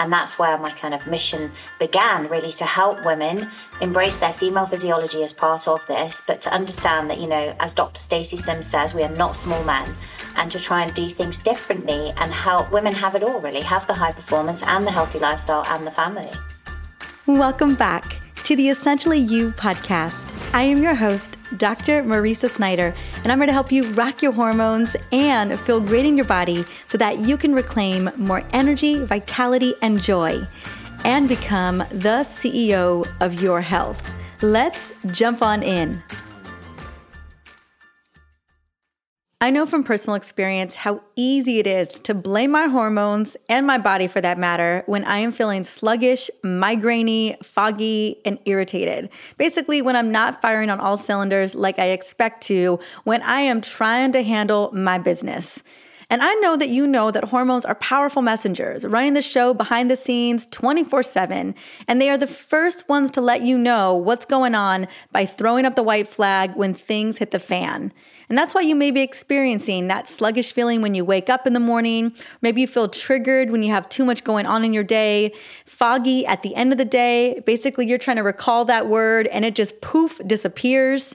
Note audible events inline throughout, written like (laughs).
And that's where my kind of mission began, really, to help women embrace their female physiology as part of this, but to understand that, you know, as Dr. Stacy Sims says, we are not small men, and to try and do things differently and help women have it all, really, have the high performance and the healthy lifestyle and the family. Welcome back to the Essentially You podcast. I am your host, Dr. Mariza Snyder, and I'm here to help you rock your hormones and feel great in your body so that you can reclaim more energy, vitality, and joy and become the CEO of your health. Let's jump on in. I know from personal experience how easy it is to blame my hormones and my body for that matter when I am feeling sluggish, migrainey, foggy, and irritated. Basically, when I'm not firing on all cylinders like I expect to when I am trying to handle my business. And I know that you know that hormones are powerful messengers, running the show behind the scenes 24 7. And they are the first ones to let you know what's going on by throwing up the white flag when things hit the fan. And that's why you may be experiencing that sluggish feeling when you wake up in the morning. Maybe you feel triggered when you have too much going on in your day, foggy at the end of the day. Basically, you're trying to recall that word and it just poof disappears.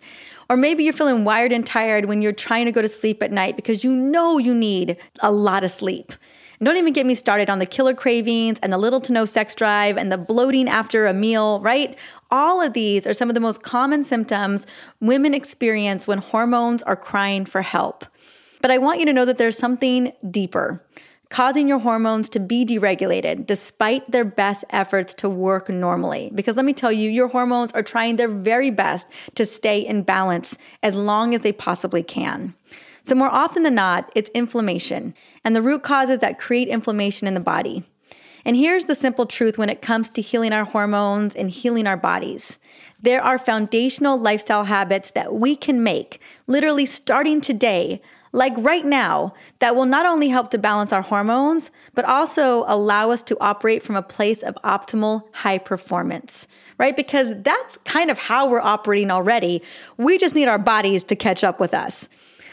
Or maybe you're feeling wired and tired when you're trying to go to sleep at night because you know you need a lot of sleep. And don't even get me started on the killer cravings and the little to no sex drive and the bloating after a meal, right? All of these are some of the most common symptoms women experience when hormones are crying for help. But I want you to know that there's something deeper causing your hormones to be deregulated despite their best efforts to work normally. Because let me tell you, your hormones are trying their very best to stay in balance as long as they possibly can. So, more often than not, it's inflammation and the root causes that create inflammation in the body. And here's the simple truth when it comes to healing our hormones and healing our bodies there are foundational lifestyle habits that we can make, literally starting today, like right now, that will not only help to balance our hormones, but also allow us to operate from a place of optimal high performance, right? Because that's kind of how we're operating already. We just need our bodies to catch up with us.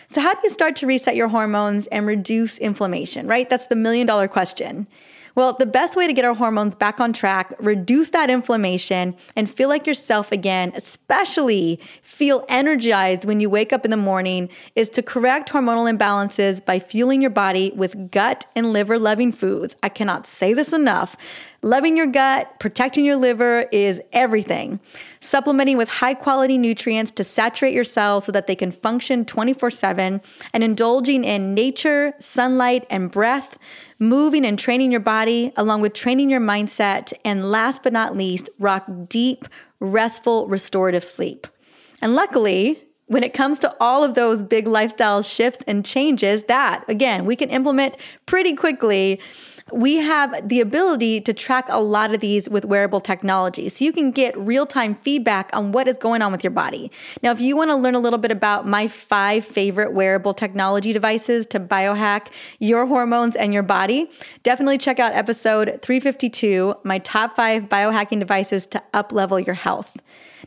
So, how do you start to reset your hormones and reduce inflammation, right? That's the million dollar question. Well, the best way to get our hormones back on track, reduce that inflammation, and feel like yourself again, especially feel energized when you wake up in the morning, is to correct hormonal imbalances by fueling your body with gut and liver loving foods. I cannot say this enough. Loving your gut, protecting your liver is everything. Supplementing with high quality nutrients to saturate your cells so that they can function 24 7, and indulging in nature, sunlight, and breath, moving and training your body, along with training your mindset, and last but not least, rock deep, restful, restorative sleep. And luckily, when it comes to all of those big lifestyle shifts and changes that, again, we can implement pretty quickly we have the ability to track a lot of these with wearable technology. So you can get real time feedback on what is going on with your body. Now, if you want to learn a little bit about my five favorite wearable technology devices to biohack your hormones and your body, definitely check out episode 352 My Top Five Biohacking Devices to Uplevel Your Health.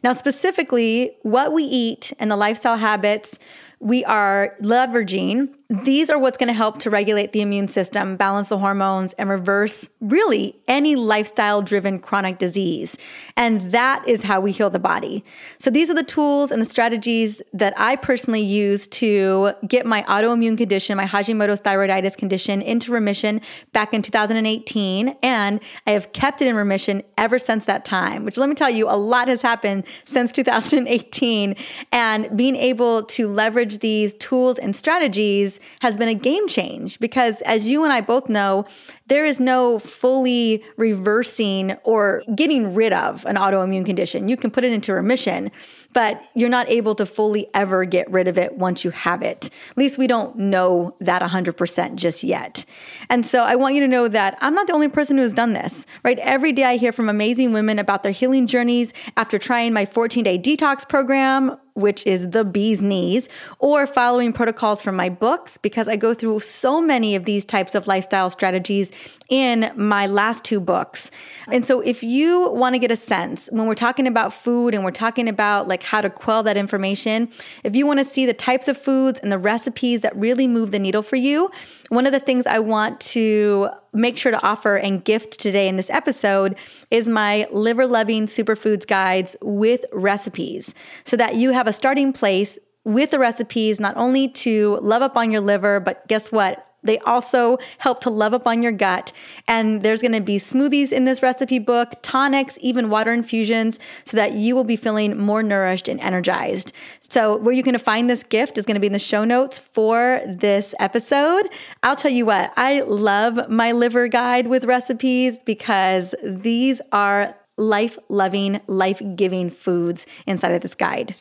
Now, specifically, what we eat and the lifestyle habits we are leveraging these are what's going to help to regulate the immune system, balance the hormones, and reverse really any lifestyle driven chronic disease. And that is how we heal the body. So, these are the tools and the strategies that I personally use to get my autoimmune condition, my Hashimoto's thyroiditis condition, into remission back in 2018. And I have kept it in remission ever since that time, which let me tell you, a lot has happened since 2018. And being able to leverage these tools and strategies has been a game change because, as you and I both know, there is no fully reversing or getting rid of an autoimmune condition. You can put it into remission, but you're not able to fully ever get rid of it once you have it. At least we don't know that 100% just yet. And so I want you to know that I'm not the only person who has done this, right? Every day I hear from amazing women about their healing journeys after trying my 14 day detox program which is the bee's knees, or following protocols from my books, because I go through so many of these types of lifestyle strategies in my last two books. And so if you want to get a sense when we're talking about food and we're talking about like how to quell that inflammation, if you want to see the types of foods and the recipes that really move the needle for you, one of the things I want to make sure to offer and gift today in this episode is my liver loving superfoods guides with recipes so that you have a starting place with the recipes, not only to love up on your liver, but guess what? They also help to love up on your gut. And there's going to be smoothies in this recipe book, tonics, even water infusions, so that you will be feeling more nourished and energized. So, where you're going to find this gift is going to be in the show notes for this episode. I'll tell you what, I love my liver guide with recipes because these are life loving, life giving foods inside of this guide.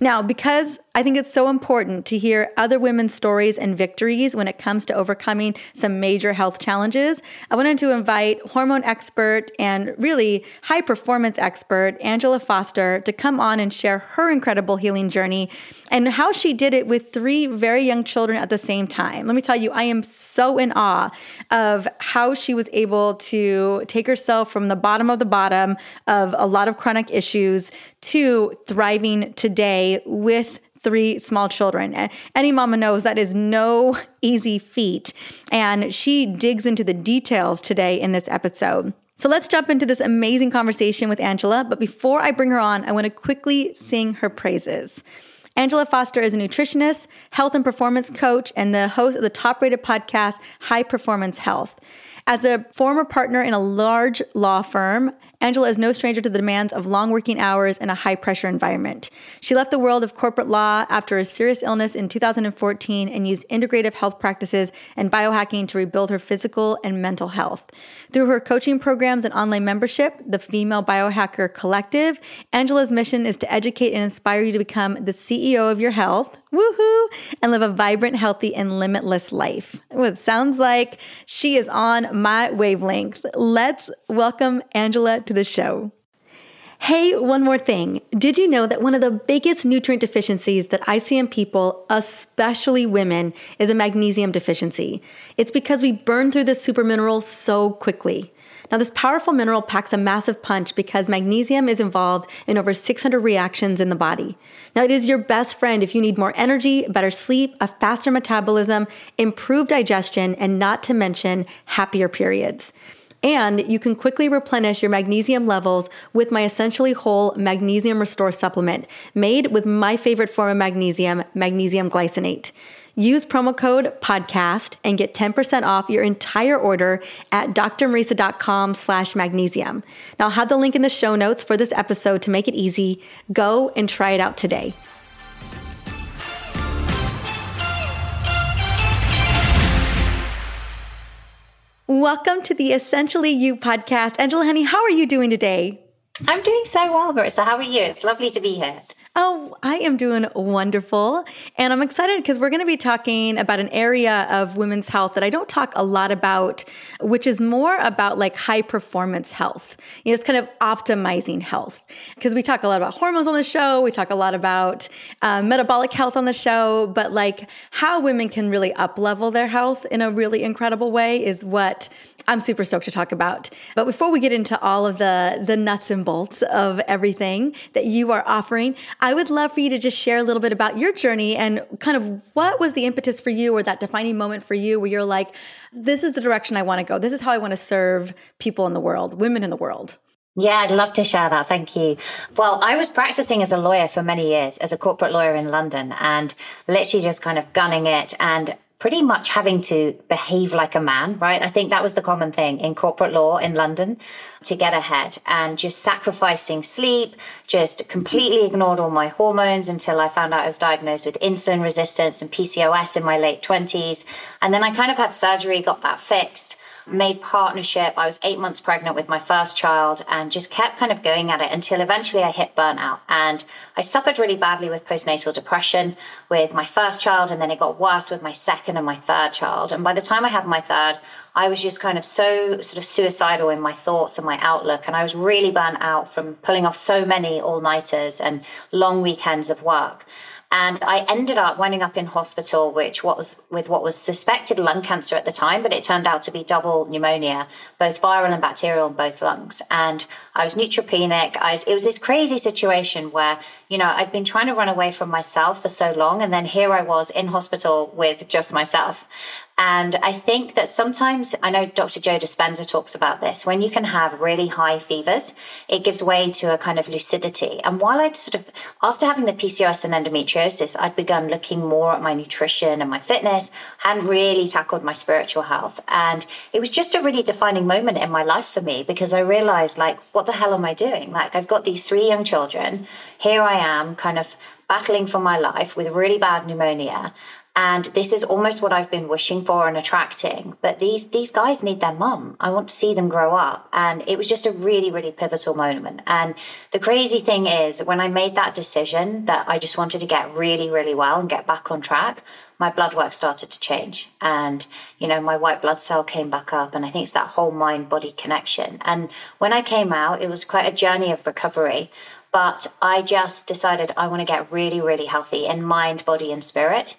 Now, because I think it's so important to hear other women's stories and victories when it comes to overcoming some major health challenges, I wanted to invite hormone expert and really high performance expert Angela Foster to come on and share her incredible healing journey and how she did it with three very young children at the same time. Let me tell you, I am so in awe of how she was able to take herself from the bottom of the bottom of a lot of chronic issues to thriving today with three small children. Any mama knows that is no easy feat. And she digs into the details today in this episode. So let's jump into this amazing conversation with Angela. But before I bring her on, I want to quickly sing her praises. Angela Foster is a nutritionist, health and performance coach, and the host of the top rated podcast, High Performance Health. As a former partner in a large law firm, Angela is no stranger to the demands of long working hours in a high pressure environment. She left the world of corporate law after a serious illness in 2014 and used integrative health practices and biohacking to rebuild her physical and mental health. Through her coaching programs and online membership, the Female Biohacker Collective, Angela's mission is to educate and inspire you to become the CEO of your health, woohoo, and live a vibrant, healthy, and limitless life. it sounds like she is on my wavelength. Let's welcome Angela to the show. Hey, one more thing. Did you know that one of the biggest nutrient deficiencies that I see in people, especially women, is a magnesium deficiency? It's because we burn through this super mineral so quickly. Now, this powerful mineral packs a massive punch because magnesium is involved in over 600 reactions in the body. Now, it is your best friend if you need more energy, better sleep, a faster metabolism, improved digestion, and not to mention happier periods. And you can quickly replenish your magnesium levels with my essentially whole magnesium restore supplement made with my favorite form of magnesium, magnesium glycinate. Use promo code podcast and get 10% off your entire order at drmariza.com slash magnesium. Now I'll have the link in the show notes for this episode to make it easy. Go and try it out today. Welcome to the Essentially You podcast. Angela Honey, how are you doing today? I'm doing so well, Mariza. How are you? It's lovely to be here. Oh, I am doing wonderful. And I'm excited because we're going to be talking about an area of women's health that I don't talk a lot about, which is more about like high performance health. You know, it's kind of optimizing health because we talk a lot about hormones on the show. We talk a lot about uh, metabolic health on the show, but like how women can really up level their health in a really incredible way is what I'm super stoked to talk about. But before we get into all of the the nuts and bolts of everything that you are offering, I would love for you to just share a little bit about your journey and kind of what was the impetus for you or that defining moment for you where you're like, this is the direction I want to go. This is how I want to serve people in the world, women in the world. Yeah, I'd love to share that. Thank you. Well, I was practicing as a lawyer for many years, as a corporate lawyer in London, and literally just kind of gunning it. And pretty much having to behave like a man, right? I think that was the common thing in corporate law in London to get ahead and just sacrificing sleep, just completely ignored all my hormones until I found out I was diagnosed with insulin resistance and PCOS in my late 20s. And then I kind of had surgery, got that fixed made partnership. I was eight months pregnant with my first child and just kept kind of going at it until eventually I hit burnout. And I suffered really badly with postnatal depression with my first child, and then it got worse with my second and my third child. And by the time I had my third, I was just kind of so sort of suicidal in my thoughts and my outlook. And I was really burnt out from pulling off so many all nighters and long weekends of work. And I ended up winding up in hospital, which what was with what was suspected lung cancer at the time, but it turned out to be double pneumonia, both viral and bacterial in both lungs. And I was neutropenic. I, it was this crazy situation where, you know, I'd been trying to run away from myself for so long. And then here I was in hospital with just myself. And I think that sometimes, I know Dr. Joe Dispenza talks about this, when you can have really high fevers, it gives way to a kind of lucidity. And while I'd sort of, after having the PCOS and endometriosis, I'd begun looking more at my nutrition and my fitness, hadn't really tackled my spiritual health. And it was just a really defining moment in my life for me because I realized, like, what the hell am I doing? Like, I've got these three young children. Here I am, kind of battling for my life with really bad pneumonia and this is almost what I've been wishing for and attracting. But these these guys need their mum. I want to see them grow up. And it was just a really, really pivotal moment. And the crazy thing is when I made that decision that I just wanted to get really, really well and get back on track, my blood work started to change. And, you know, my white blood cell came back up. And I think it's that whole mind body connection. And when I came out, it was quite a journey of recovery but I just decided I want to get really, really healthy in mind, body, and spirit.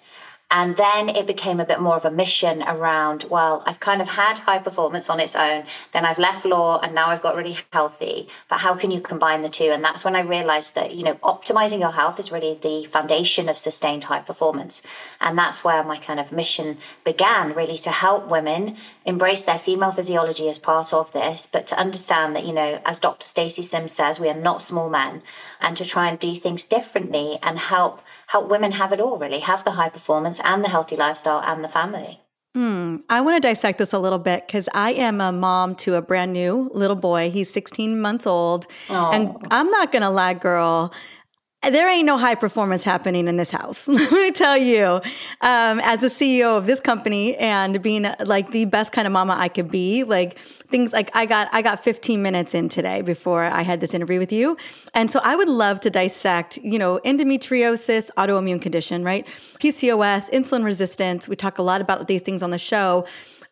And then it became a bit more of a mission around, well, I've kind of had high performance on its own, then I've left law and now I've got really healthy. But how can you combine the two? And that's when I realized that, you know, optimizing your health is really the foundation of sustained high performance. And that's where my kind of mission began, really to help women embrace their female physiology as part of this, but to understand that, you know, as Dr. Stacy Sims says, we are not small men, and to try and do things differently and help help women have it all really, have the high performance and the healthy lifestyle and the family. Hmm. I want to dissect this a little bit because I am a mom to a brand new little boy. He's 16 months old. Aww. And I'm not going to lie, girl there ain't no high performance happening in this house. (laughs) Let me tell you, um, as a CEO of this company and being like the best kind of mama I could be, like things like I got I got 15 minutes in today before I had this interview with you, and so I would love to dissect, you know, endometriosis, autoimmune condition, right, PCOS, insulin resistance. We talk a lot about these things on the show.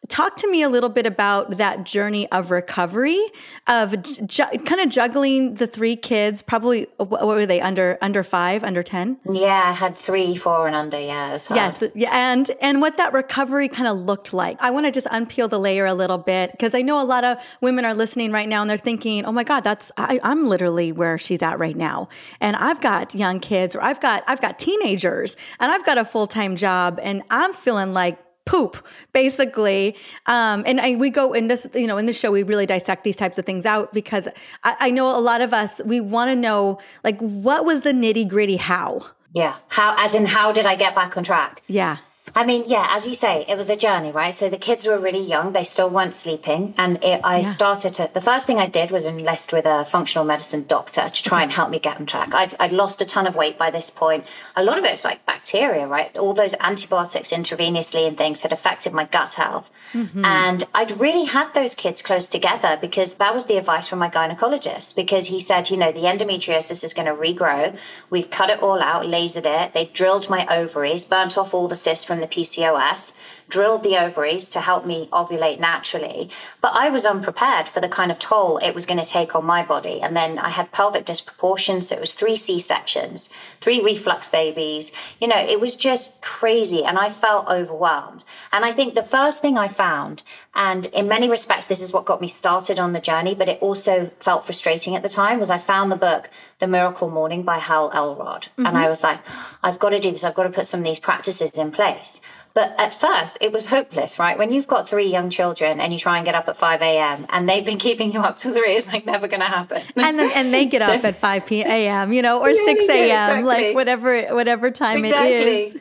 Talk to me a little bit about that journey of recovery, of ju- kind of juggling the three kids. Probably, what were they under under five, under ten? Yeah, I had three, four, and under. Yeah, yeah, th- yeah, and and what that recovery kind of looked like. I want to just unpeel the layer a little bit because I know a lot of women are listening right now and they're thinking, "Oh my God, that's I, I'm literally where she's at right now," and I've got young kids, or I've got I've got teenagers, and I've got a full time job, and I'm feeling like poop basically. Um, and I, we go in this you know in this show we really dissect these types of things out because I, I know a lot of us we want to know like what was the nitty gritty how? Yeah. How as in how did i get back on track? Yeah I mean, yeah, as you say, it was a journey, right? So the kids were really young; they still weren't sleeping, and it, I yeah. started to. The first thing I did was enlist with a functional medicine doctor to try and help me get on track. I'd, I'd, lost a ton of weight by this point. A lot of it's like bacteria, right? All those antibiotics intravenously and things had affected my gut health, mm-hmm. and I'd really had those kids close together because that was the advice from my gynecologist. Because he said, you know, the endometriosis is going to regrow. We've cut it all out, lasered it. They drilled my ovaries, burnt off all the cysts from the PCOS, drilled the ovaries to help me ovulate naturally. But I was unprepared for the kind of toll it was going to take on my body. And then I had pelvic disproportion. So it was three C sections, three reflux babies. You know, it was just crazy. And I felt overwhelmed. And I think the first thing I found, and in many respects, this is what got me started on the journey, but it also felt frustrating at the time, was I found the book, The Miracle Morning by Hal Elrod. Mm-hmm. And I was like, I've got to do this. I've got to put some of these practices in place. But at first, it was hopeless, right? When you've got three young children and you try and get up at 5 a.m. and they've been keeping you up till three, it's like never going to happen. and then, and they get (laughs) so, up at 5 p.m., you know, or yeah, 6 a.m., yeah, exactly. like whatever whatever time exactly. it is.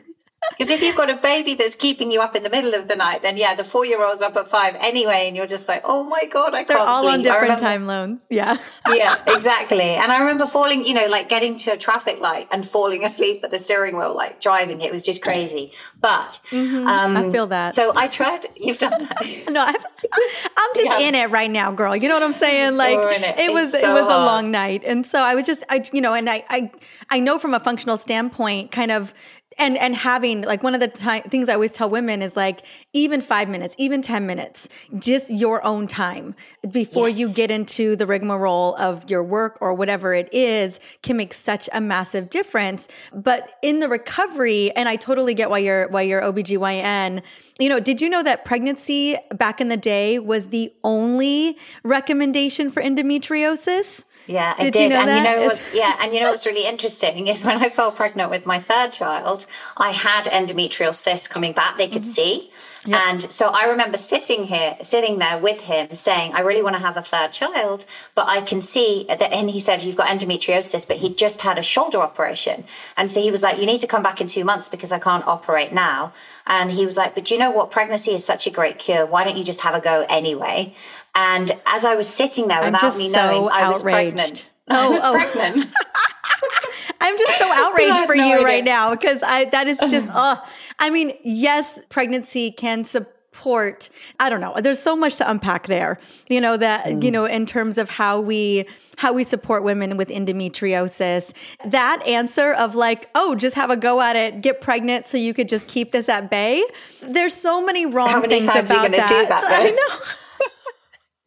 Because if you've got a baby that's keeping you up in the middle of the night, then yeah, the four year old's up at five anyway, and you're just like, oh my god, I can't sleep. They're can't all sleep. on different remember, time loans. Yeah, (laughs) yeah, exactly. And I remember falling, you know, like getting to a traffic light and falling asleep at the steering wheel, like driving. It was just crazy. But mm-hmm. um, I feel that. So I tried. You've done that. (laughs) no, i am just yeah. in it right now, girl. You know what I'm saying? Like it. it. was, so it was hard. a long night, and so I was just, I, you know, and I, I, I know from a functional standpoint, kind of and and having like one of the time, things I always tell women is like even five minutes, even ten minutes, just your own time before yes. you get into the rigmarole of your work or whatever it is can make such a massive difference. But in the recovery, and I totally get why you're why you're OBGYN. You know, did you know that pregnancy back in the day was the only recommendation for endometriosis? Yeah, I did. did. You know and that? you know what's (laughs) yeah, and you know what's really interesting is when I fell pregnant with my third child, I had endometrial cysts coming back. They could mm-hmm. see. Yep. And so I remember sitting here, sitting there with him saying, I really want to have a third child, but I can see that. And he said, You've got endometriosis, but he just had a shoulder operation. And so he was like, You need to come back in two months because I can't operate now. And he was like, But you know what? Pregnancy is such a great cure. Why don't you just have a go anyway? And as I was sitting there without me so knowing, I was pregnant. Oh, (laughs) I was oh. pregnant. (laughs) I'm just so (laughs) outraged for no you idea. right now because I that is just oh I mean, yes, pregnancy can support I don't know. There's so much to unpack there. You know that mm. you know in terms of how we how we support women with endometriosis. That answer of like, "Oh, just have a go at it, get pregnant so you could just keep this at bay." There's so many wrong how many things times about are you that. Do that I know.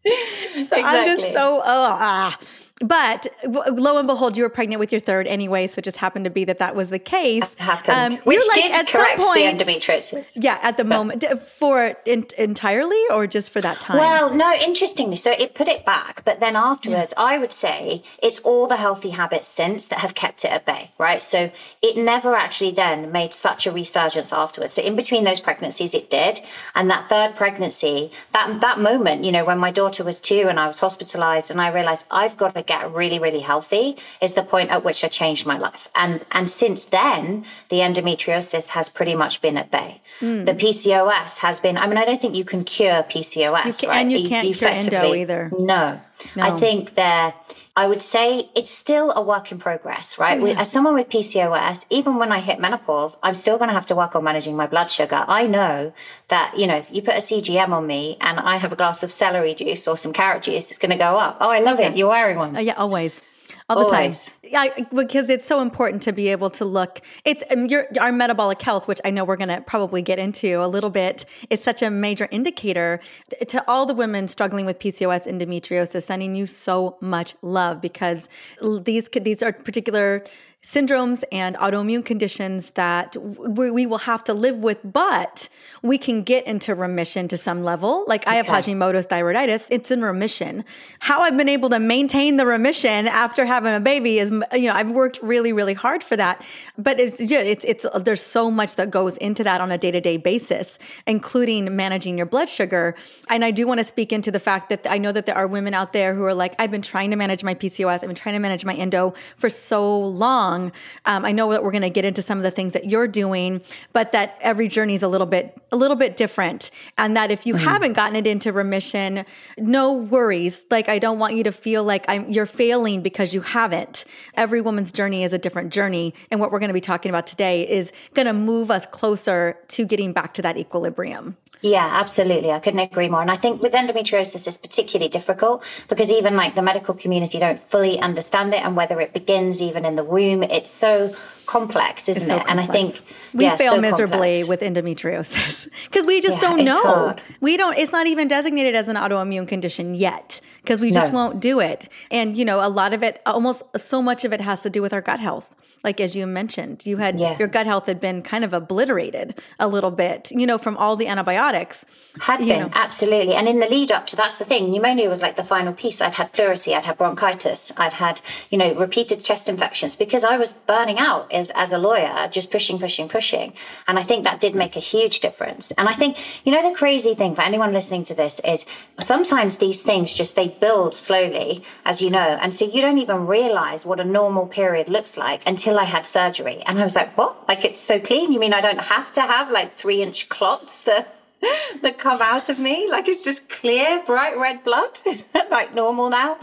(laughs) so exactly. I'm just so oh ah. But lo and behold, you were pregnant with your third anyway, so it just happened to be that that was the case. That happened, um, which like, did correct point, the endometriosis. Yeah, at the moment, for in, entirely or just for that time. Well, no, interestingly, so it put it back, but then afterwards, yeah. I would say it's all the healthy habits since that have kept it at bay, right? So it never actually then made such a resurgence afterwards. So in between those pregnancies, it did, and that third pregnancy, that that moment, you know, when my daughter was two and I was hospitalized, and I realized I've got to get really, really healthy is the point at which I changed my life. And and since then, the endometriosis has pretty much been at bay. Mm. The PCOS has been. I mean, I don't think you can cure PCOS, can, right? And you can't cure endo either. No, no. I think they're. I would say it's still a work in progress, right? Oh, yeah. As someone with PCOS, even when I hit menopause, I'm still going to have to work on managing my blood sugar. I know that, you know, if you put a CGM on me and I have a glass of celery juice or some carrot juice, it's going to go up. Oh, I love it. You're wearing one. Oh, yeah, always all the Always. time. Yeah, because it's so important to be able to look. It's um, your our metabolic health, which I know we're going to probably get into a little bit, is such a major indicator to all the women struggling with PCOS, and endometriosis. Sending you so much love because these these are particular syndromes and autoimmune conditions that we, we, will have to live with, but we can get into remission to some level. Like okay. I have Hashimoto's thyroiditis, it's in remission. How I've been able to maintain the remission after having a baby is, you know, I've worked really, really hard for that. But it's, it's, it's, there's so much that goes into that on a day to day basis, including managing your blood sugar. And I do want to speak into the fact that I know that there are women out there who are like, I've been trying to manage my PCOS, I've been trying to manage my endo for so long um, I know that we're going to get into some of the things that you're doing, but that every journey is a little bit a little bit different, and that if you mm-hmm. haven't gotten it into remission, no worries. Like I don't want you to feel like I'm you're failing because you haven't. Every woman's journey is a different journey, and what we're going to be talking about today is going to move us closer to getting back to that equilibrium. Yeah, absolutely. I couldn't agree more. And I think with endometriosis, it's particularly difficult because even like the medical community don't fully understand it and whether it begins even in the womb. It's so complex, isn't so it? Complex. And I think we yeah, fail so miserably complex. with endometriosis (laughs) because we just yeah, don't know. We don't. It's not even designated as an autoimmune condition yet because we just no. won't do it. And you know, a lot of it, almost so much of it, has to do with our gut health like as you mentioned, you had yeah. your gut health had been kind of obliterated a little bit, you know, from all the antibiotics. Had been, know. absolutely. And in the lead up to that's the thing, pneumonia was like the final piece. I'd had pleurisy, I'd had bronchitis, I'd had, you know, repeated chest infections because I was burning out as, as a lawyer, just pushing, pushing, pushing. And I think that did make a huge difference. And I think, you know, the crazy thing for anyone listening to this is sometimes these things just they build slowly, as you know. And so you don't even realize what a normal period looks like until until I had surgery. And I was like, what? Like it's so clean? You mean I don't have to have like three inch clots that (laughs) that come out of me? Like it's just clear, bright red blood? (laughs) Is that like normal now?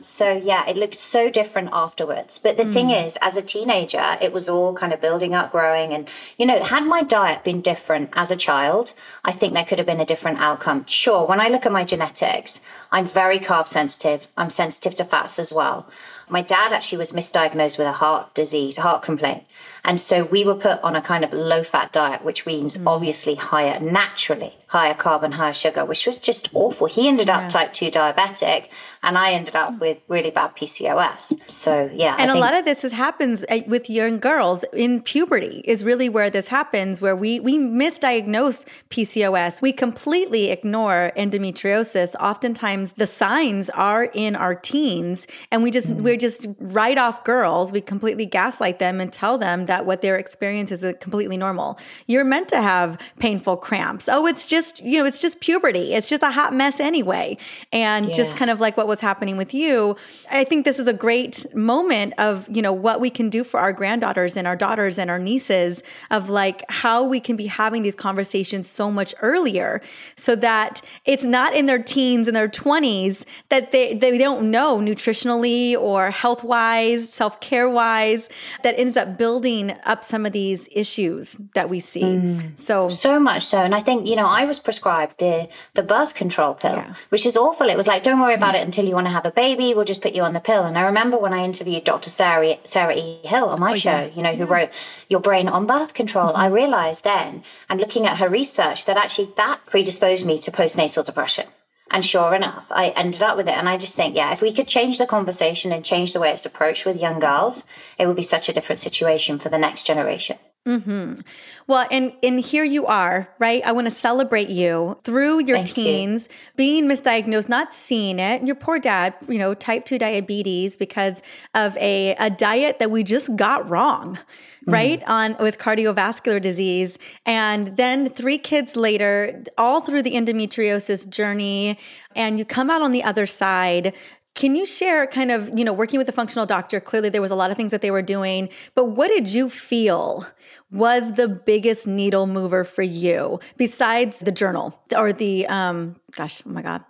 So yeah, it looked so different afterwards. But the mm. thing is, as a teenager, it was all kind of building up, growing. And, you know, had my diet been different as a child, I think there could have been a different outcome. Sure, when I look at my genetics, I'm very carb sensitive. I'm sensitive to fats as well. My dad actually was misdiagnosed with a heart disease, a heart complaint. And so we were put on a kind of low fat diet, which means mm. obviously higher, naturally higher carbon, higher sugar, which was just awful. He ended up yeah. type 2 diabetic, and I ended up mm. with really bad PCOS. So, yeah. And I a think- lot of this is, happens uh, with young girls in puberty, is really where this happens, where we, we misdiagnose PCOS. We completely ignore endometriosis. Oftentimes, the signs are in our teens, and we just, mm. we're just write off girls. We completely gaslight them and tell them that what their experience is uh, completely normal. You're meant to have painful cramps. Oh, it's just, you know, it's just puberty. It's just a hot mess anyway. And yeah. just kind of like what was happening with you. I think this is a great moment of, you know, what we can do for our granddaughters and our daughters and our nieces of like how we can be having these conversations so much earlier so that it's not in their teens and their 20s that they, they don't know nutritionally or health wise, self care wise, that ends up building up some of these issues that we see. Mm. So, so much so. And I think, you know, I was prescribed the, the birth control pill, yeah. which is awful. It was like, don't worry about it until you want to have a baby. We'll just put you on the pill. And I remember when I interviewed Dr. Sarah, Sarah E. Hill on my oh, show, yeah. you know, who yeah. wrote Your Brain on Birth Control, mm-hmm. I realized then, and looking at her research, that actually that predisposed me to postnatal depression. And sure enough, I ended up with it. And I just think, yeah, if we could change the conversation and change the way it's approached with young girls, it would be such a different situation for the next generation. Mm-hmm. Well, and and here you are, right? I want to celebrate you through your Thank teens you. being misdiagnosed, not seeing it. Your poor dad, you know, type two diabetes because of a a diet that we just got wrong, mm-hmm. right? On with cardiovascular disease, and then three kids later, all through the endometriosis journey, and you come out on the other side can you share kind of, you know, working with a functional doctor, clearly there was a lot of things that they were doing, but what did you feel was the biggest needle mover for you besides the journal or the um gosh, oh my god.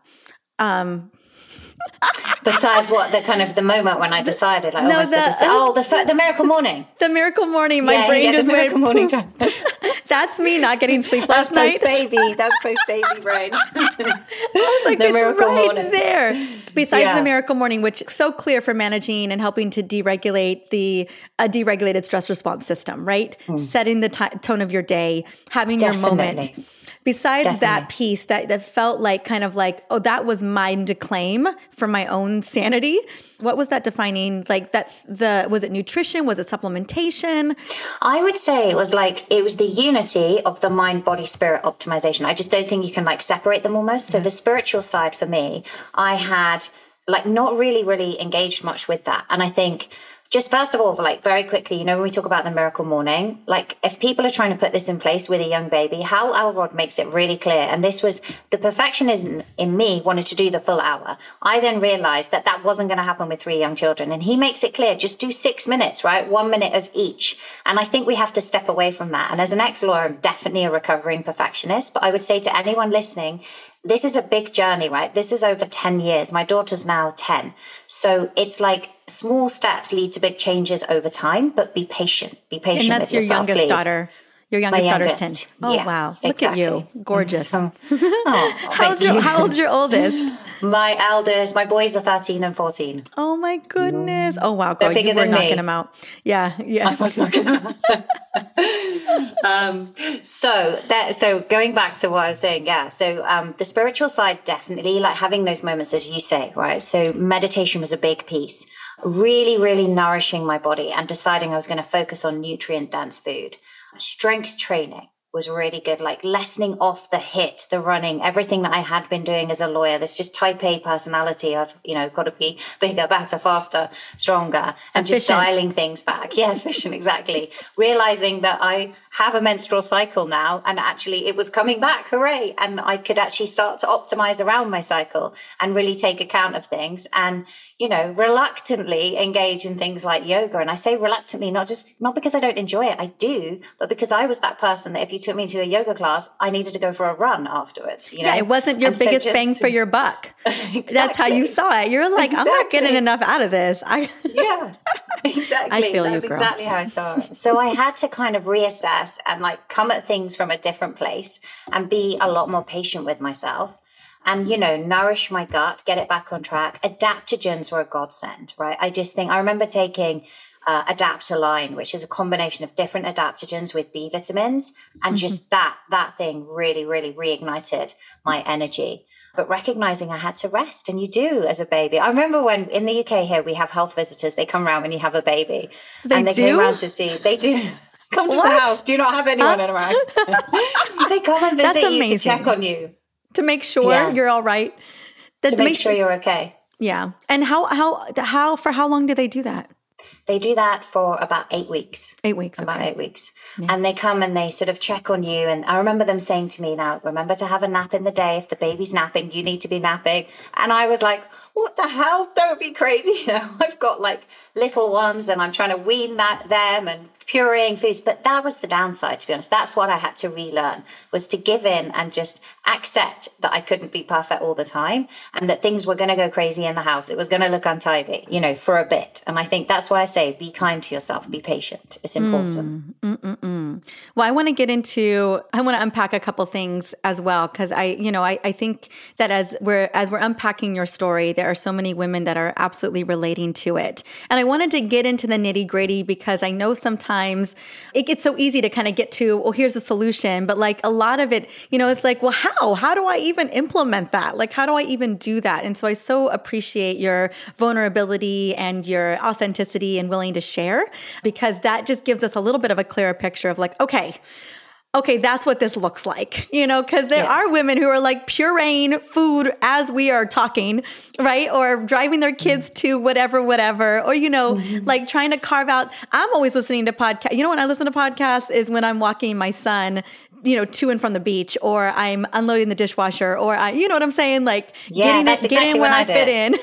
Um Besides what the kind of the moment when I decided, like, no, the, oh, the, the miracle morning, the miracle morning. My yeah, brain yeah, just miracle went, morning time. (laughs) That's me not getting sleep last That's post baby. That's post baby brain. (laughs) I was like, the it's right morning. there. Besides yeah. the miracle morning, which is so clear for managing and helping to deregulate the a deregulated stress response system, right? Mm. Setting the t- tone of your day, having Definitely. your moment besides Definitely. that piece that, that felt like kind of like oh that was mine to claim for my own sanity what was that defining like that the was it nutrition? Was it supplementation? I would say it was like it was the unity of the mind body spirit optimization. I just don't think you can like separate them almost. So mm-hmm. the spiritual side for me i had like not really really engaged much with that. And i think just first of all, like very quickly, you know, when we talk about the miracle morning, like if people are trying to put this in place with a young baby, Hal Elrod makes it really clear. And this was the perfectionism in me wanted to do the full hour. I then realized that that wasn't going to happen with three young children. And he makes it clear, just do six minutes, right? One minute of each. And I think we have to step away from that. And as an ex lawyer, I'm definitely a recovering perfectionist. But I would say to anyone listening, this is a big journey, right? This is over 10 years. My daughter's now 10. So it's like small steps lead to big changes over time, but be patient. Be patient. And that's your yourself, youngest please. daughter. Your youngest, My daughter's 10. Oh, yeah, wow. Look exactly. at you. Gorgeous. (laughs) oh, (laughs) how, old's your, how old's your oldest? (laughs) My eldest, my boys are 13 and 14. Oh my goodness. Oh wow, girl, They're bigger you were than knocking me. them out. Yeah, yeah. I was knocking them out. um, so that so going back to what I was saying, yeah. So um, the spiritual side definitely like having those moments as you say, right? So meditation was a big piece really, really nourishing my body and deciding I was going to focus on nutrient dense food. Strength training was really good, like lessening off the HIIT, the running, everything that I had been doing as a lawyer. There's just type A personality. I've, you know, got to be (laughs) bigger, better, faster, stronger, and efficient. just dialing things back. Yeah, efficient, exactly. Realizing that I have a menstrual cycle now and actually it was coming back. Hooray. And I could actually start to optimize around my cycle and really take account of things. And you know, reluctantly engage in things like yoga. And I say reluctantly, not just, not because I don't enjoy it, I do, but because I was that person that if you you took me to a yoga class, I needed to go for a run afterwards. You know, yeah, it wasn't your And so biggest just- bang for your buck. (laughs) exactly. That's how you saw it. You're like, I'm not getting enough out of this. I (laughs) yeah, (laughs) exactly. feel you, That's girl. exactly how I saw it. So I had to kind of reassess and like come at things from a different place and be a lot more patient with myself. And you know, nourish my gut, get it back on track. Adaptogens were a godsend, right? I just think I remember taking uh, Adaptoline, which is a combination of different adaptogens with B vitamins, and just that that thing really, really reignited my energy but recognizing I had to rest, and you do as a baby. I remember when in the UK here we have health visitors. They come around when you have a baby, They and they do? came around to see. They do (laughs) come to What? the house. Do not have anyone around. (laughs) (laughs) they come and visit you to check on you to make sure Yeah. you're all right. That to make sure you're okay. Yeah. And how how how for how long do they do that? They do that for about eight weeks. Eight weeks. about Okay. eight weeks. And they come and they sort of check on you. And I remember them saying to me, now, remember to have a nap in the day. If the baby's napping, you need to be napping. And I was like, what the hell? Don't be crazy. (laughs) You know, I've got like little ones and I'm trying to wean that them and pureeing foods. But that was the downside, to be honest. That's what I had to relearn was to give in and just accept that I couldn't be perfect all the time and that things were going to go crazy in the house. It was going to look untidy, you know, for a bit. And I think that's why I say be kind to yourself, be patient. It's mm, important. Well, I want to get into I want to unpack a couple things as well because I, you know, I, I think that as we're as we're unpacking your story, there are so many women that are absolutely relating to it. And I wanted to get into the nitty gritty because I know sometimes it gets so easy to kind of get to, well, here's a solution, but like a lot of it, you know, it's like, well, how? How do I even implement that? Like, how do I even do that? And so I so appreciate your vulnerability and your authenticity and willing to share because that just gives us a little bit of a clearer picture of like, okay, okay, that's what this looks like, you know, because there Yeah. are women who are like pureeing food as we are talking, right? Or driving their kids to whatever, whatever, or, you know, like trying to carve out. I'm always listening to podcasts. You know, when I listen to podcasts is when I'm walking my son. You know, to and from the beach, or I'm unloading the dishwasher, or I, you know what I'm saying, like Yeah, getting it, getting exactly where when I, I fit in.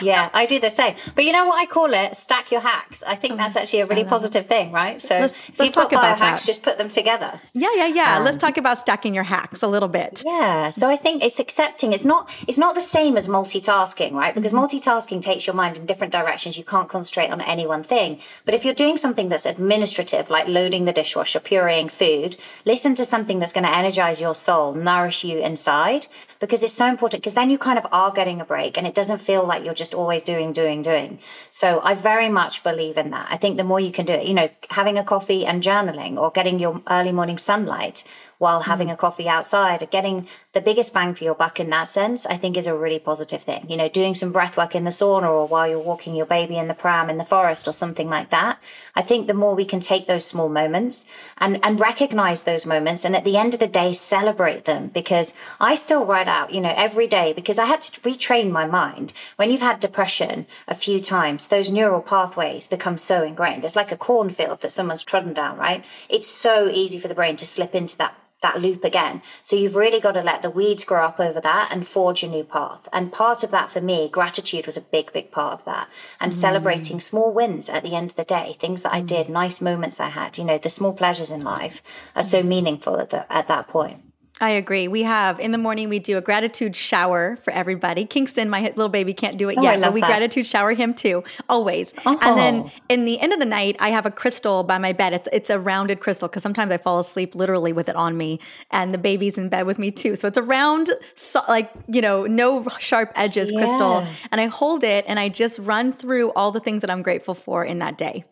Yeah, I do the same. But you know what I call it? Stack your hacks. I think that's mm, actually a really positive thing, right? So Let's- if you've got about biohacks, that. just put them together. yeah, yeah, yeah. Let's um, talk about stacking your hacks a little bit. Yeah. So I think it's accepting. It's not. It's not the same as multitasking, right? Because mm-hmm. multitasking takes your mind in different directions. You can't concentrate on any one thing. But if you're doing something that's administrative, like loading the dishwasher, pureeing food, listen to something that's going to energize your soul, nourish you inside, because it's so important. Because then you kind of are getting a break, and it doesn't feel like you're just always doing, doing, doing. So I very much believe in that. I think the more you can do it, you know, having a coffee and journaling, or getting your early morning sunlight while having mm. a coffee outside, or getting the biggest bang for your buck in that sense, I think is a really positive thing. You know, doing some breath work in the sauna or while you're walking your baby in the pram in the forest or something like that. I think the more we can take those small moments and, and recognize those moments and at the end of the day celebrate them because I still write out, you know, every day because I had to retrain my mind. When you've had depression a few times, those neural pathways become so ingrained. It's like a cornfield that someone's trodden down, right? It's so easy for the brain to slip into that that loop again. So you've really got to let the weeds grow up over that and forge a new path. And part of that for me, gratitude was a big, big part of that. And mm. celebrating small wins at the end of the day, things that I mm. did, nice moments I had, you know, the small pleasures in life are so mm. meaningful at, the, at that point. I agree. We have in the morning we do a gratitude shower for everybody. Kingston, my little baby, can't do it Oh, yet, but we that. gratitude shower him too, always. And then Oh. in the end of the night, I have a crystal by my bed. It's it's a rounded crystal because sometimes I fall asleep literally with it on me, and the baby's in bed with me too. So it's a round, so, like you know, no sharp edges crystal, and I hold it and I just run through all the things that I'm grateful for in that day.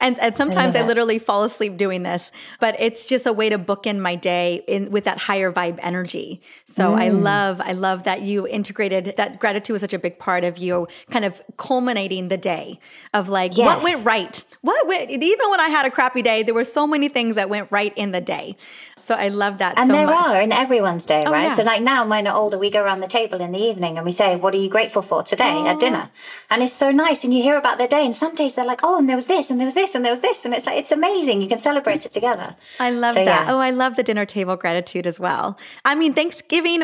And, and sometimes I, that. literally fall asleep doing this, but it's just a way to bookend my day in with that higher vibe energy. So I Mm. love, I love that you integrated that gratitude was such a big part of you kind of culminating the day of like what went right. What went, even when I had a crappy day, there were so many things that went right in the day. So I love that And so there much. are in everyone's day, oh, right? yeah. So, like now, mine are older. We go around the table in the evening and we say, "What are you grateful for today at dinner?" And it's so nice. And you hear about their day. And some days they're like, "Oh, and there was this, and there was this, and there was this," and it's like it's amazing. You can celebrate it together. I love So, that. yeah. Oh, I love the dinner table gratitude as well. I mean, Thanksgiving,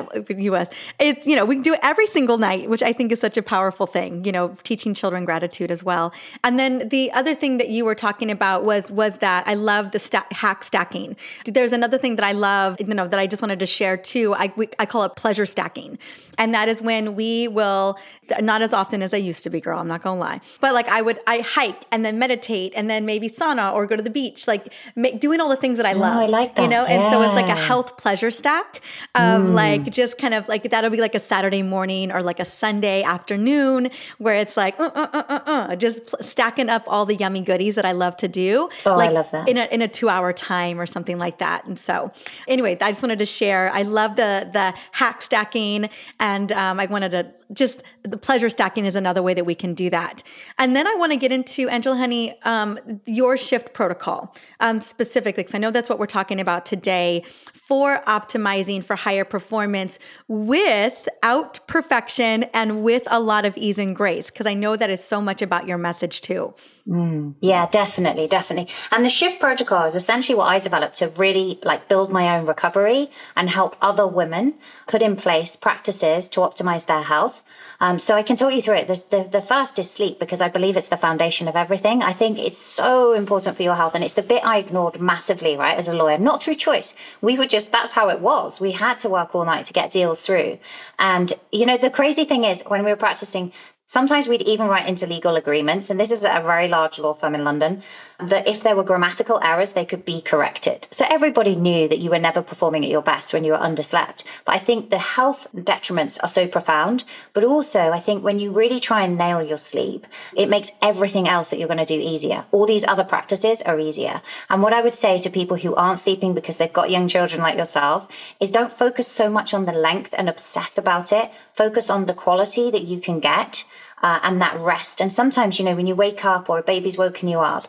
U.S. It's you know we do it every single night, which I think is such a powerful thing. You know, teaching children gratitude as well. And then the other thing that you were talking about was was that I love the sta- hack stacking. There's another thing that I love, you know, that I just wanted to share too. I we, I call it pleasure stacking, and that is when we will not as often as I used to be, girl. I'm not gonna lie, but like I would I hike and then meditate and then maybe sauna or go to the beach, like doing all the things that I love. Oh, I like that. You know, yeah. and so it's like a health pleasure stack, um, mm. like just kind of like that'll be like a Saturday morning or like a Sunday afternoon where it's like uh, uh, uh, uh, uh just pl- stacking up all the yummy goodies that I love to do. Oh, like I love that in a in a two hour time or something like that. And so, anyway, I just wanted to share. I love the the hack stacking, and um, I wanted to just the pleasure stacking is another way that we can do that. And then I want to get into Angel Honey, um, your shift protocol um, specifically, because I know that's what we're talking about today for optimizing for higher performance without perfection and with a lot of ease and grace, because I know that is so much about your message too. Mm, yeah, definitely, definitely. And the shift protocol is essentially what I developed to really like build my own recovery and help other women put in place practices to optimize their health. Um, so I can talk you through it. This, the, the first is sleep because I believe it's the foundation of everything. I think it's so important for your health. And it's the bit I ignored massively, right? As a lawyer, not through choice. We were just, that's how it was. We had to work all night to get deals through. And, you know, the crazy thing is when we were practicing, Sometimes we'd even write into legal agreements, and this is a very large law firm in London, that if there were grammatical errors, they could be corrected. So everybody knew that you were never performing at your best when you were underslept. But I think the health detriments are so profound. But also, I think when you really try and nail your sleep, it makes everything else that you're going to do easier. All these other practices are easier. And what I would say to people who aren't sleeping because they've got young children like yourself is don't focus so much on the length and obsess about it. Focus on the quality that you can get uh, and that rest. And sometimes, you know, when you wake up or a baby's woken you up,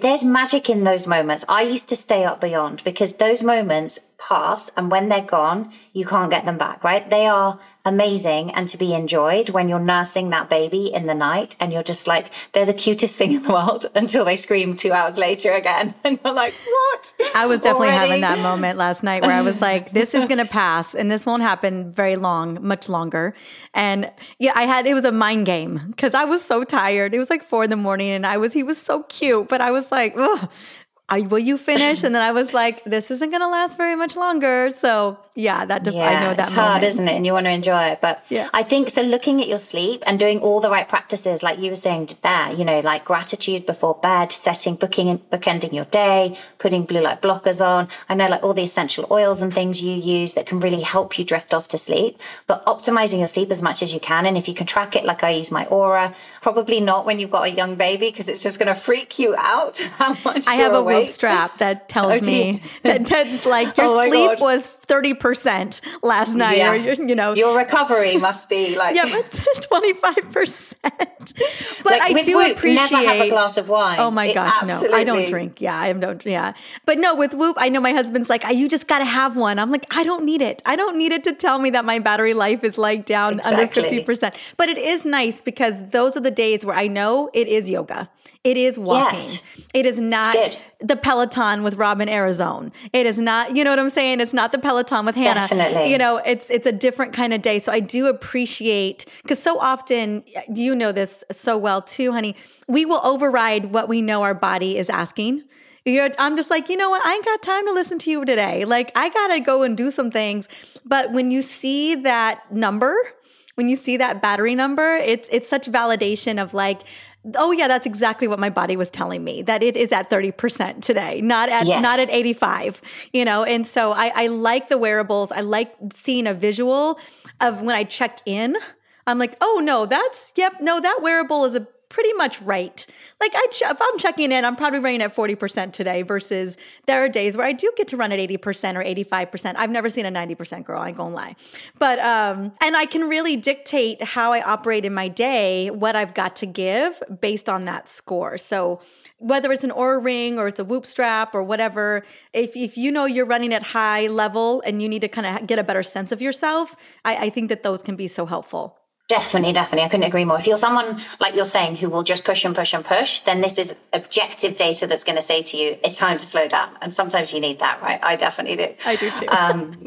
there's magic in those moments. I used to stay up beyond because those moments pass and when they're gone, you can't get them back, right? They are amazing and to be enjoyed when you're nursing that baby in the night and you're just like, they're the cutest thing in the world (laughs) until they scream two hours later again. (laughs) And you're like, what? I was definitely Already? having that moment last night where I was (laughs) like, this is going to pass and this won't happen very long, much longer. And yeah, I had, it was a mind game because I was so tired. It was like four in the morning and I was, he was so cute, but I was like, are, will you finish? And then I was like, this isn't going to last very much longer. So yeah, that def- yeah, I know that it's moment. hard, isn't it? And you want to enjoy it, but yeah. I think so. Looking at your sleep and doing all the right practices, like you were saying there, you know, like gratitude before bed, setting, booking, and bookending your day, putting blue light blockers on. I know, like all the essential oils and things you use that can really help you drift off to sleep. But optimizing your sleep as much as you can, and if you can track it, like I use my Oura, probably not when you've got a young baby because it's just going to freak you out (laughs) how much. I have a Whoop strap that tells (laughs) oh, me (laughs) that that's like your oh sleep God. was thirty percent last night, yeah. or (laughs) you know, your recovery must be (laughs) like yeah, but (laughs) twenty five percent. But like, I do Whoop, appreciate. Never have a glass of wine. Oh my gosh, no, I don't drink. Yeah, I don't. Yeah, but no, with Whoop, I know my husband's like, you just got to have one. I'm like, I don't need it. I don't need it to tell me that my battery life is like down exactly. under fifty percent. But it is nice because those are the days where I know it is yoga. It is walking. Yes. It is not the Peloton with Robin Arzón. It is not, you know what I'm saying? It's not the Peloton with Hannah. Definitely. You know, it's it's a different kind of day. So I do appreciate because so often you know this so well too, honey. We will override what we know our body is asking. You're, I'm just like, you know what? I ain't got time to listen to you today. Like, I gotta go and do some things. But when you see that number, when you see that battery number, it's it's such validation of like, oh yeah that's exactly what my body was telling me that it is at 30% today not at yes. not at 85 you know and so I, I like the wearables i like seeing a visual of when i check in i'm like oh no that's yep no that wearable is a pretty much right. Like I, ch- if I'm checking in, I'm probably running at 40% today versus there are days where I do get to run at 80% or 85%. I've never seen a 90% girl, I ain't gonna lie. But, um, and I can really dictate how I operate in my day, what I've got to give based on that score. So, whether it's an Oura ring or it's a whoop strap or whatever, if, if you know you're running at high level and you need to kind of get a better sense of yourself, I, I think that those can be so helpful. Definitely, definitely. I couldn't agree more. If you're someone like you're saying who will just push and push and push, then this is objective data that's going to say to you, it's time to slow down. And sometimes you need that, right? I definitely do. I do too. Um,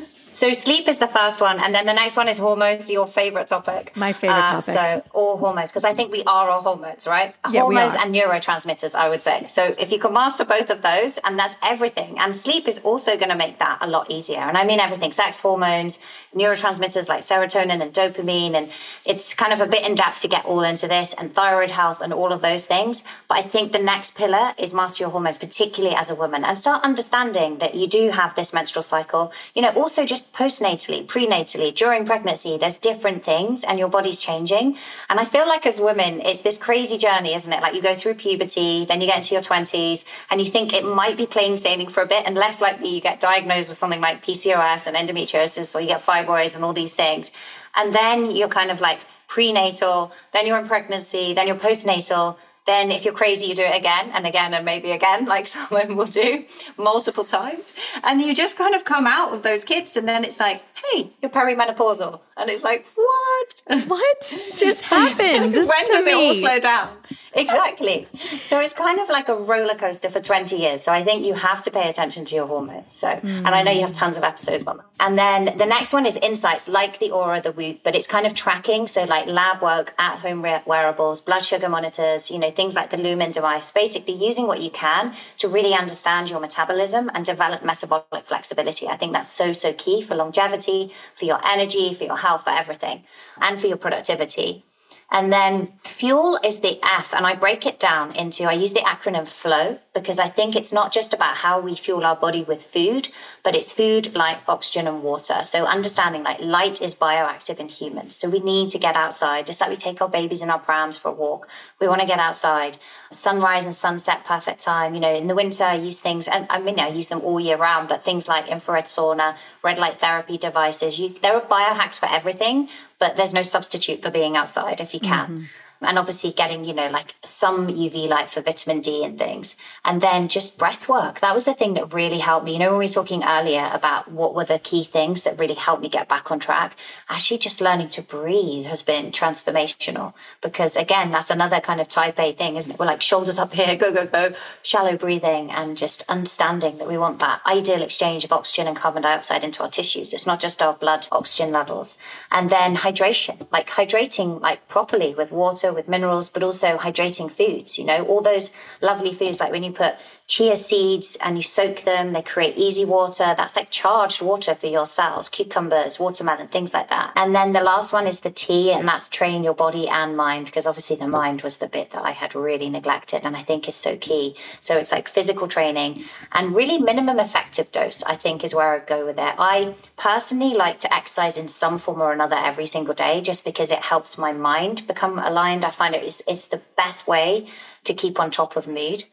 (laughs) (laughs) So sleep is the first one, and then the next one is hormones. Your favorite topic. My favorite uh, topic. So all hormones, because I think we are all hormones, right? Yeah, hormones and neurotransmitters, I would say. So if you can master both of those, and that's everything. And sleep is also going to make that a lot easier. And I mean everything: sex hormones, neurotransmitters like serotonin and dopamine, and it's kind of a bit in depth to get all into this, and thyroid health and all of those things. But I think the next pillar is master your hormones, particularly as a woman, and start understanding that you do have this menstrual cycle. You know, also just just postnatally, prenatally, during pregnancy, there's different things and your body's changing. And I feel like as women, it's this crazy journey, isn't it? Like you go through puberty, then you get into your 20s, and you think it might be plain sailing for a bit, and less likely you get diagnosed with something like PCOS and endometriosis, or you get fibroids and all these things. And then you're kind of like prenatal, then you're in pregnancy, then you're postnatal then if you're crazy, you do it again and again and maybe again, (laughs) like some women will do multiple times. And you just kind of come out of those kids and then it's like, hey, you're perimenopausal. And it's like, what? What (laughs) just happened? when does me? it all slow down? Exactly. So it's kind of like a roller coaster for 20 years. So I think you have to pay attention to your hormones. So, mm. and I know you have tons of episodes on that. And then the next one is insights like the Oura, the Whoop, but it's kind of tracking. So like lab work, at home wearables, blood sugar monitors, you know, things like the Lumen device, basically using what you can to really understand your metabolism and develop metabolic flexibility. I think that's so, so key for longevity, for your energy, for your health, for everything, and for your productivity. And then fuel is the F, and I break it down into, I use the acronym FLOW because I think it's not just about how we fuel our body with food, but it's food like oxygen and water. So understanding like light is bioactive in humans. So we need to get outside, just like we take our babies in our prams for a walk. We want to get outside. Sunrise and sunset, perfect time. You know, in the winter, I use things, and I mean, I use them all year round, but things like infrared sauna, red light therapy devices, you, there are biohacks for everything, but there's no substitute for being outside if you can. Mm-hmm and obviously getting you know like some uv light for vitamin d and things. And then just breath work. That was the thing that really helped me. You know we were talking earlier about what were the key things that really helped me get back on track? Actually just learning to breathe has been transformational because again that's another kind of type a thing isn't it? We're like shoulders up here go go go. Shallow breathing and just understanding that we want that ideal exchange of oxygen and carbon dioxide into our tissues. It's not just our blood oxygen levels. And then hydration like hydrating like properly with water water with minerals, but also hydrating foods. You know, all those lovely foods like when you put chia seeds and you soak them, they create EZ water. That's like charged water for your cells, cucumbers, watermelon, things like that. And then the last one is the T, and that's train your body and mind, because obviously the mind was the bit that I had really neglected and I think is so key. So it's like physical training and really minimum effective dose, I think is where I go with it. I personally like to exercise in some form or another every single day just because it helps my mind become aligned. I find it is it's the best way to keep on top of mood.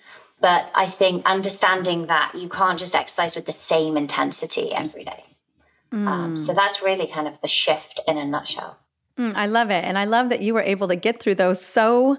But I think understanding that you can't just exercise with the same intensity every day. Mm. Um, so that's really kind of the shift in a nutshell. Mm, I love it. And I love that you were able to get through those so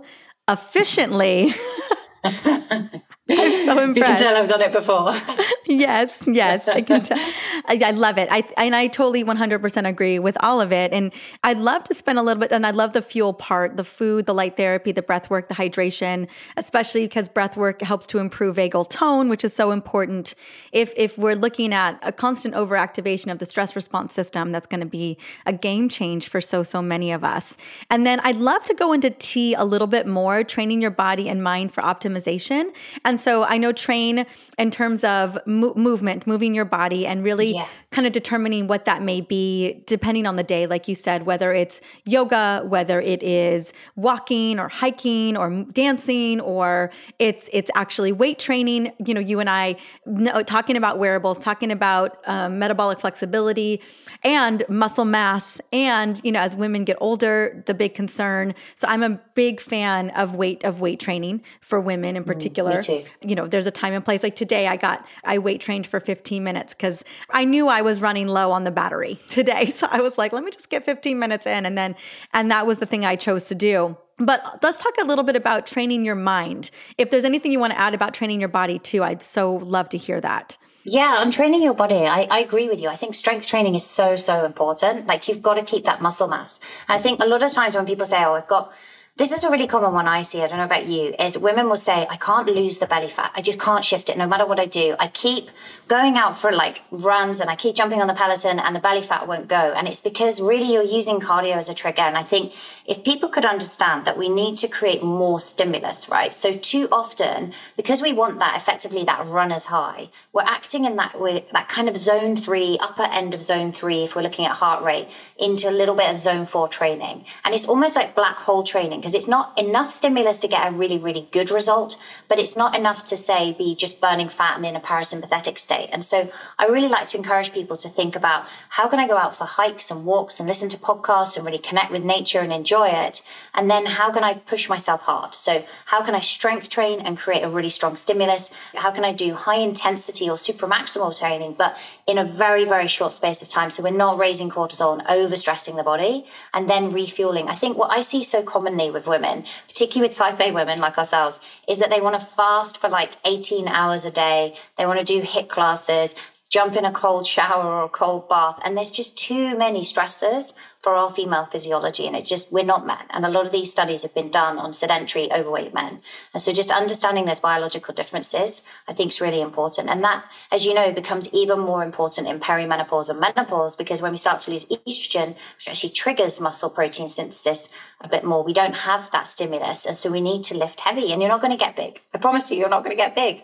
efficiently. (laughs) (laughs) I'm so impressed. (laughs) You can tell I've done it before. (laughs) yes, yes, I can tell. (laughs) I, I, love it. I and I totally 100% agree with all of it. And I'd love to spend a little bit. And I love the fuel part, the food, the light therapy, the breath work, the hydration, especially because breath work helps to improve vagal tone, which is so important. If if we're looking at a constant overactivation of the stress response system, that's going to be a game change for so so many of us. And then I'd love to go into T a little bit more, training your body and mind for optimization. And and so I know train in terms of mo- movement, moving your body, and really yeah. kind of determining what that may be depending on the day, like you said, whether it's yoga, whether it is walking or hiking or dancing, or it's it's actually weight training. You know, you and I know, talking about wearables, talking about um, metabolic flexibility and muscle mass, and you know, as women get older, the big concern. So I'm a big fan of weight of weight training for women in mm, particular. Mm, you know, there's a time and place. Like today, I got, I weight trained for 15 minutes because I knew I was running low on the battery (laughs) today. So I was like, let me just get 15 minutes in. And then, and that was the thing I chose to do. But let's talk a little bit about training your mind. If there's anything you want to add about training your body too, I'd so love to hear that. Yeah, on training your body, I, I agree with you. I think strength training is so, so important. Like you've got to keep that muscle mass. I think a lot of times when people say, oh, I've got this is a really common one I see. I don't know about you. Is women will say, I can't lose the belly fat. I just can't shift it no matter what I do. I keep going out for like runs and I keep jumping on the Peloton and the belly fat won't go. And it's because really you're using cardio as a trigger. And I think if people could understand that we need to create more stimulus, right? So too often, because we want that effectively that runner's high, we're acting in that way, that kind of zone three, upper end of zone three, if we're looking at heart rate, into a little bit of zone four training. And it's almost like black hole training because it's not enough stimulus to get a really, really good result, but it's not enough to say be just burning fat and in a parasympathetic state. And so I really like to encourage people to think about how can I go out for hikes and walks and listen to podcasts and really connect with nature and enjoy it? And then how can I push myself hard? So how can I strength train and create a really strong stimulus? How can I do high intensity or super maximal training, but in a very, very short space of time? So we're not raising cortisol and overstressing the body and then refueling. I think what I see so commonly with women, particularly with type A women like ourselves, is that they want to fast for like 18 hours a day. They want to do HIIT classes jump in a cold shower or a cold bath. And there's just too many stressors for our female physiology. And it just, we're not men. And a lot of these studies have been done on sedentary, overweight men. And so just understanding there's biological differences, I think is really important. And that, as you know, becomes even more important in perimenopause and menopause because when we start to lose estrogen, which actually triggers muscle protein synthesis a bit more, we don't have that stimulus. And so we need to lift heavy and you're not going to get big. I promise you, you're not going to get big.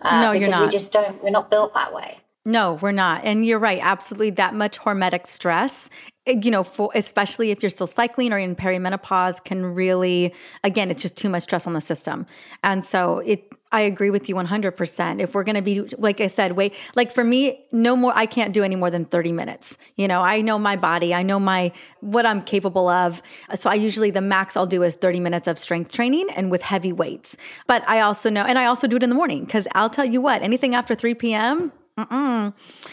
Uh, no, because we just don't, we're not built that way. No, we're not. And you're right. Absolutely. That much hormetic stress, eh, you know, for, especially if you're still cycling or in perimenopause, can really, again, it's just too much stress on the system. And so it, I agree with you 100%. If we're going to be, like I said, wait, like for me, no more, I can't do any more than 30 minutes. You know, I know my body, I know my, what I'm capable of. So I usually, the max I'll do is 30 minutes of strength training and with heavy weights. But I also know, and I also do it in the morning because I'll tell you what, anything after 3 p.m., Mm-mm.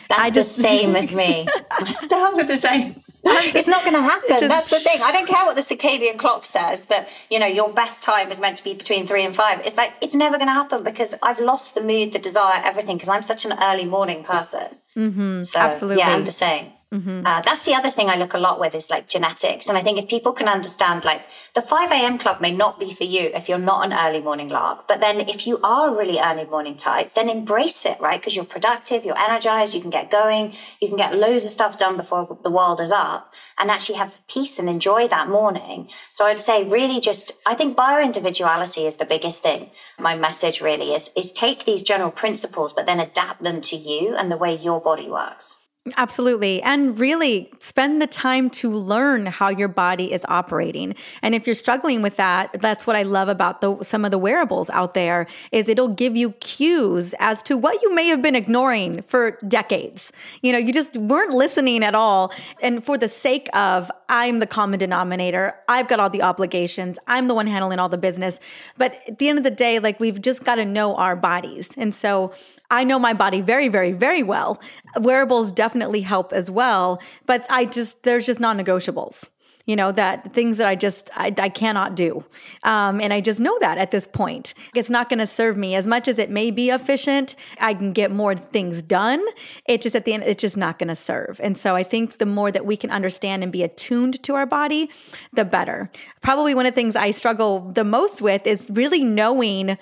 That's I just, the same as me. I start with the same. It's not going to happen. Just, That's the thing. I don't care what the circadian clock says that, you know, your best time is meant to be between three and five. It's like, it's never going to happen because I've lost the mood, the desire, everything because I'm such an early morning person. Mm-hmm. So, Absolutely. Yeah, I'm the same. Mm-hmm. Uh, that's the other thing I look a lot with is like genetics. And I think if people can understand, like the 5 a.m. club may not be for you if you're not an early morning lark. But then if you are really early morning type, then embrace it, right? Because you're productive, you're energized, you can get going, you can get loads of stuff done before the world is up and actually have peace and enjoy that morning. So I'd say really just, I think bio individuality is the biggest thing. My message really is, is take these general principles, but then adapt them to you and the way your body works. Absolutely. And really spend the time to learn how your body is operating. And if you're struggling with that, that's what I love about the, some of the wearables out there is it'll give you cues as to what you may have been ignoring for decades. You know, you just weren't listening at all. And for the sake of I'm the common denominator, I've got all the obligations, I'm the one handling all the business. But at the end of the day, like we've just got to know our bodies. And so I know my body very, very, very well. Wearables definitely help as well, but I just, there's just non negotiables you know that things that i just i, I cannot do. Um, and i just know that at this point. It's not going to serve me as much as it may be efficient. I can get more things done. It just at the end it's just not going to serve. And so i think the more that we can understand and be attuned to our body the better. Probably one of the things i struggle the most with is really knowing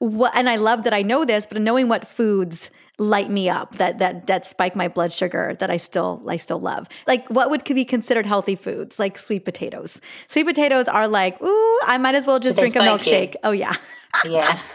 what, and I love that I know this, but knowing what foods light me up that that that spike my blood sugar that I still I still love. Like what would be considered healthy foods? Like sweet potatoes. Sweet potatoes are like, ooh, I might as well just drink a milkshake. Oh yeah. Yeah. (laughs)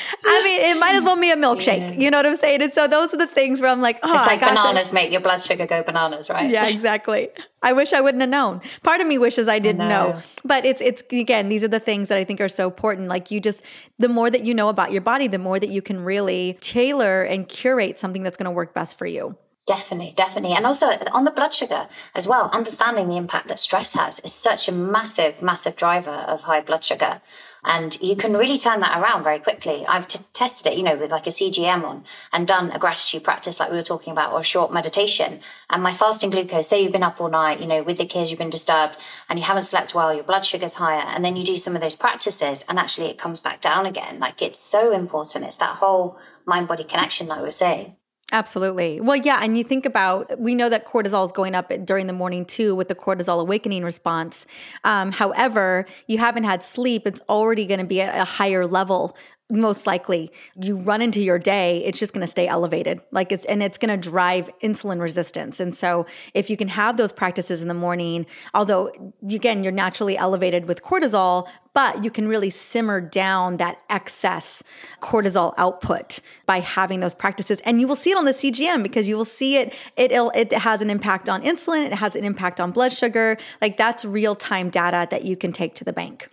(laughs) I mean, it might as well be a milkshake. Yeah. You know what I'm saying? And so those are the things where I'm like, oh, it's like bananas I, make your blood sugar go bananas, right? Yeah, (laughs) exactly. I wish I wouldn't have known. Part of me wishes I didn't know. know. But it's it's again, these are the things that I think are so important. Like you just the more that you know about your body, the more that you can really tailor and curate something that's going to work best for you. Definitely, definitely. And also on the blood sugar as well, understanding the impact that stress has is such a massive, massive driver of high blood sugar. And you can really turn that around very quickly. I've t- tested it, you know, with like a CGM on and done a gratitude practice like we were talking about or a short meditation. And my fasting glucose, say you've been up all night, you know, with the kids, you've been disturbed and you haven't slept well, your blood sugar's higher. And then you do some of those practices and actually it comes back down again. Like it's so important. It's that whole mind body connection, like we saying. Absolutely. Well, yeah. And you think about, we know that cortisol is going up during the morning too with the cortisol awakening response. Um, however, you haven't had sleep, it's already going to be at a higher level most likely you run into your day it's just going to stay elevated like it's and it's going to drive insulin resistance and so if you can have those practices in the morning although again you're naturally elevated with cortisol but you can really simmer down that excess cortisol output by having those practices and you will see it on the CGM because you will see it it it has an impact on insulin it has an impact on blood sugar like that's real time data that you can take to the bank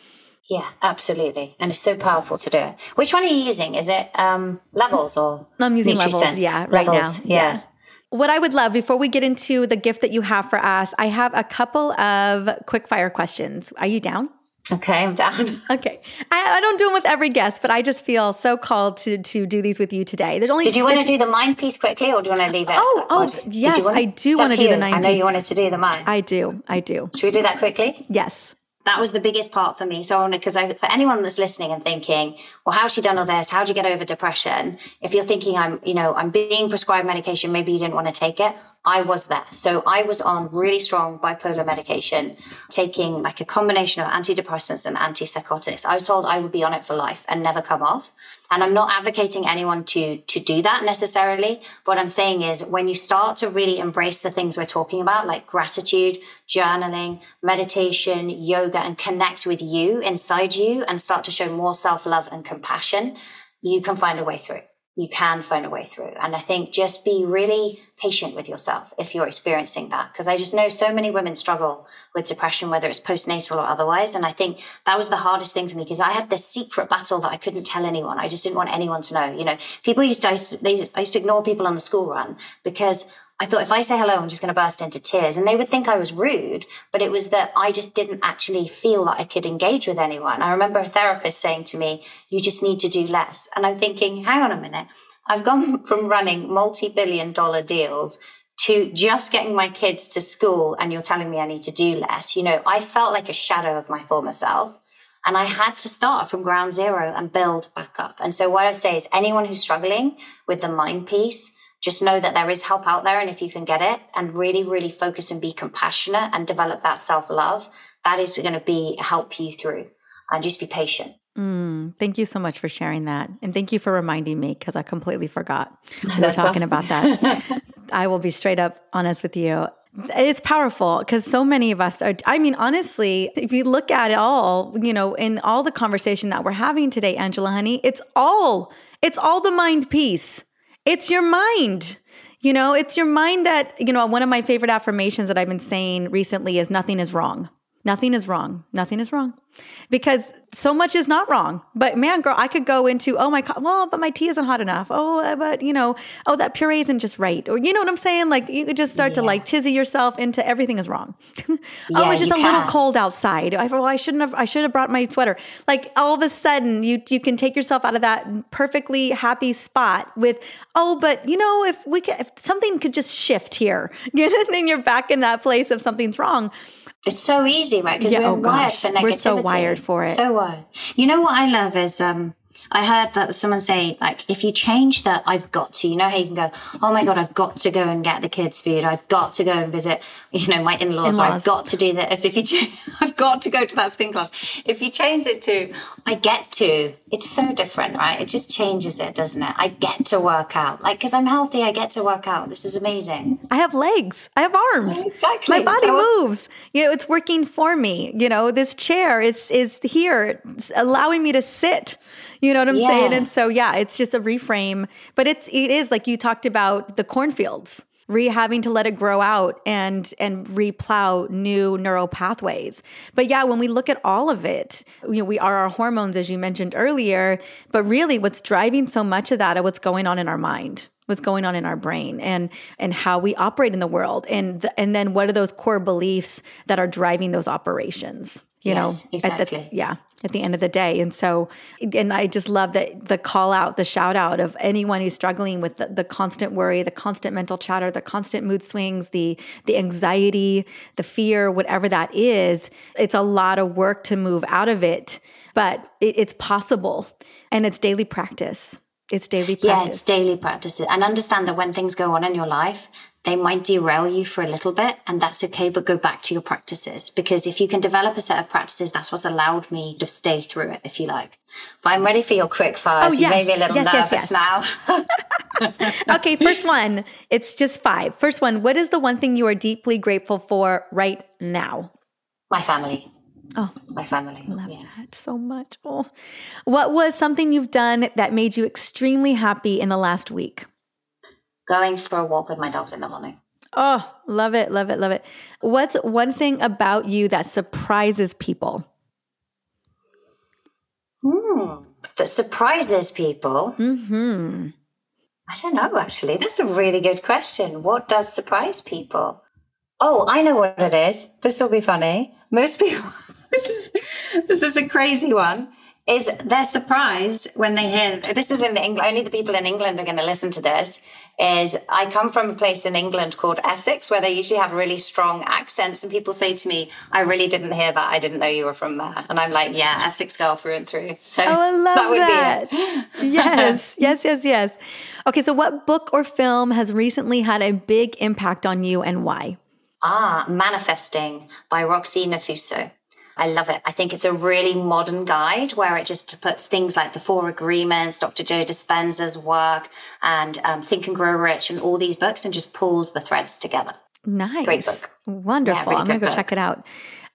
yeah, absolutely. And it's so powerful to do it. Which one are you using? Is it um, levels or? I'm using levels, yeah, right levels, now. Yeah. yeah. What I would love before we get into the gift that you have for us, I have a couple of quick fire questions. Are you down? Okay, I'm down. (laughs) Okay, I, I, don't do them with every guest, but I just feel so called to to do these with you today. There's only. Did you want to do the mind piece quickly, or do you want to leave it? Oh, oh, yes, I do want to do the mind. I know you wanted to do the mind. I do, I do. Should we do that quickly? Yes that was the biggest part for me. So, because for anyone that's listening and thinking, well, how's she done all this? How'd you get over depression? If you're thinking I'm, you know, I'm being prescribed medication, maybe you didn't want to take it. I was there. So I was on really strong bipolar medication, taking like a combination of antidepressants and antipsychotics. I was told I would be on it for life and never come off. And I'm not advocating anyone to, to do that necessarily. What I'm saying is when you start to really embrace the things we're talking about, like gratitude, journaling, meditation, yoga, and connect with you inside you and start to show more self love and compassion, you can find a way through you can find a way through. And I think just be really patient with yourself if you're experiencing that. Because I just know so many women struggle with depression, whether it's postnatal or otherwise. And I think that was the hardest thing for me because I had this secret battle that I couldn't tell anyone. I just didn't want anyone to know. You know, people used to, I used to, they, I used to ignore people on the school run because I thought if I say hello, I'm just going to burst into tears. And they would think I was rude, but it was that I just didn't actually feel that I could engage with anyone. I remember a therapist saying to me, you just need to do less. And I'm thinking, hang on a minute. I've gone (laughs) from running multi billion dollar deals to just getting my kids to school and you're telling me I need to do less. You know, I felt like a shadow of my former self. And I had to start from ground zero and build back up. And so what I say is anyone who's struggling with the mind piece, just know that there is help out there. And if you can get it and really, really focus and be compassionate and develop that self love, that is going to be help you through and just be patient. Mm, thank you so much for sharing that. And thank you for reminding me because I completely forgot (laughs) we were talking about that. I will be straight up honest with you. It's powerful because so many of us are. I mean, honestly, if you look at it all, you know, in all the conversation that we're having today, Angela, honey, it's all, it's all the mind piece it's your mind. You know, it's your mind that, you know, one of my favorite affirmations that I've been saying recently is nothing is wrong. Nothing is wrong. Nothing is wrong because so much is not wrong. But man, girl, I could go into, oh my God, well, but my tea isn't hot enough. Oh, uh, but you know, oh, that puree isn't just right. Or you know what I'm saying? Like you could just start yeah. to like tizzy yourself into everything is wrong. (laughs) oh, yeah, it's just a can. little cold outside. I, well, I shouldn't have, I should have brought my sweater. Like all of a sudden you, you can take yourself out of that perfectly happy spot with, oh, but you know, if we could, if something could just shift here, (laughs) then you're back in that place of something's wrong. It's so easy, right? Because yeah, we're oh wired for negativity. We're so wired for it. So wired. You know what I love is um, I heard that someone say, like, if you change that, I've got to, you know how you can go, oh my God, I've got to go and get the kids food. I've got to go and visit, (laughs) you know, my in-laws. in-laws. I've got to do this. If you, ch- (laughs) I've got to go to that spin class. If you change it to, I get to, it's so different, right? It just changes it, doesn't it? I get to work out. Like, because I'm healthy, I get to work out. This is amazing. I have legs. I have arms. Exactly. My body moves. You know, it's working for me. You know, this chair is, is here, it's allowing me to sit you know what I'm yeah. saying? And so yeah, it's just a reframe, but it's it is like you talked about the cornfields re having to let it grow out and and replow new neural pathways. But yeah, when we look at all of it, you know, we are our hormones as you mentioned earlier, but really what's driving so much of that are what's going on in our mind what's going on in our brain and and how we operate in the world and the, and then what are those core beliefs that are driving those operations you yes, know exactly the, yeah at the end of the day. And so, and I just love that the call out, the shout out of anyone who's struggling with the, the, constant worry, the constant mental chatter, the constant mood swings, the the anxiety, the fear, whatever that is. It's a lot of work to move out of it, but it, it's possible, and it's daily practice. It's daily practice. Yeah, it's daily practice. And understand that when things go on in your life, they might derail you for a little bit and that's okay, but go back to your practices because if you can develop a set of practices, that's what's allowed me to stay through it, if you like. But I'm ready for your quick fire. Oh, yes. you made me a little yes, nervous yes, now. (laughs) (laughs) okay, first one. It's just five. First one. What is the one thing you are deeply grateful for right now? My family. Oh, my family. I love yeah. that so much. Oh, what was something you've done that made you extremely happy in the last week? Going for a walk with my dogs in the morning. Oh, love it, love it, love it. What's one thing about you that surprises people? Hmm, that surprises people? Hmm. I don't know, actually. That's a really good question. What does surprise people? Oh, I know what it is. This will be funny. Most people, (laughs) this is, this is a crazy one is they're surprised when they hear this is in England. Only the people in England are going to listen to this. Is I come from a place in England called Essex where they usually have really strong accents, and people say to me, "I really didn't hear that. I didn't know you were from there." And I'm like, "Yeah, Essex girl through and through." So oh, I love that would that. be it. (laughs) yes, yes, yes, yes. Okay, so what book or film has recently had a big impact on you, and why? Ah, Manifesting by Roxie Nafousi. I love it. I think it's a really modern guide where it just puts things like the Four Agreements, Dr. Joe Dispenza's work, and um, Think and Grow Rich, and all these books, and just pulls the threads together. Nice, great book, wonderful. Yeah, really I'm gonna go book. check it out.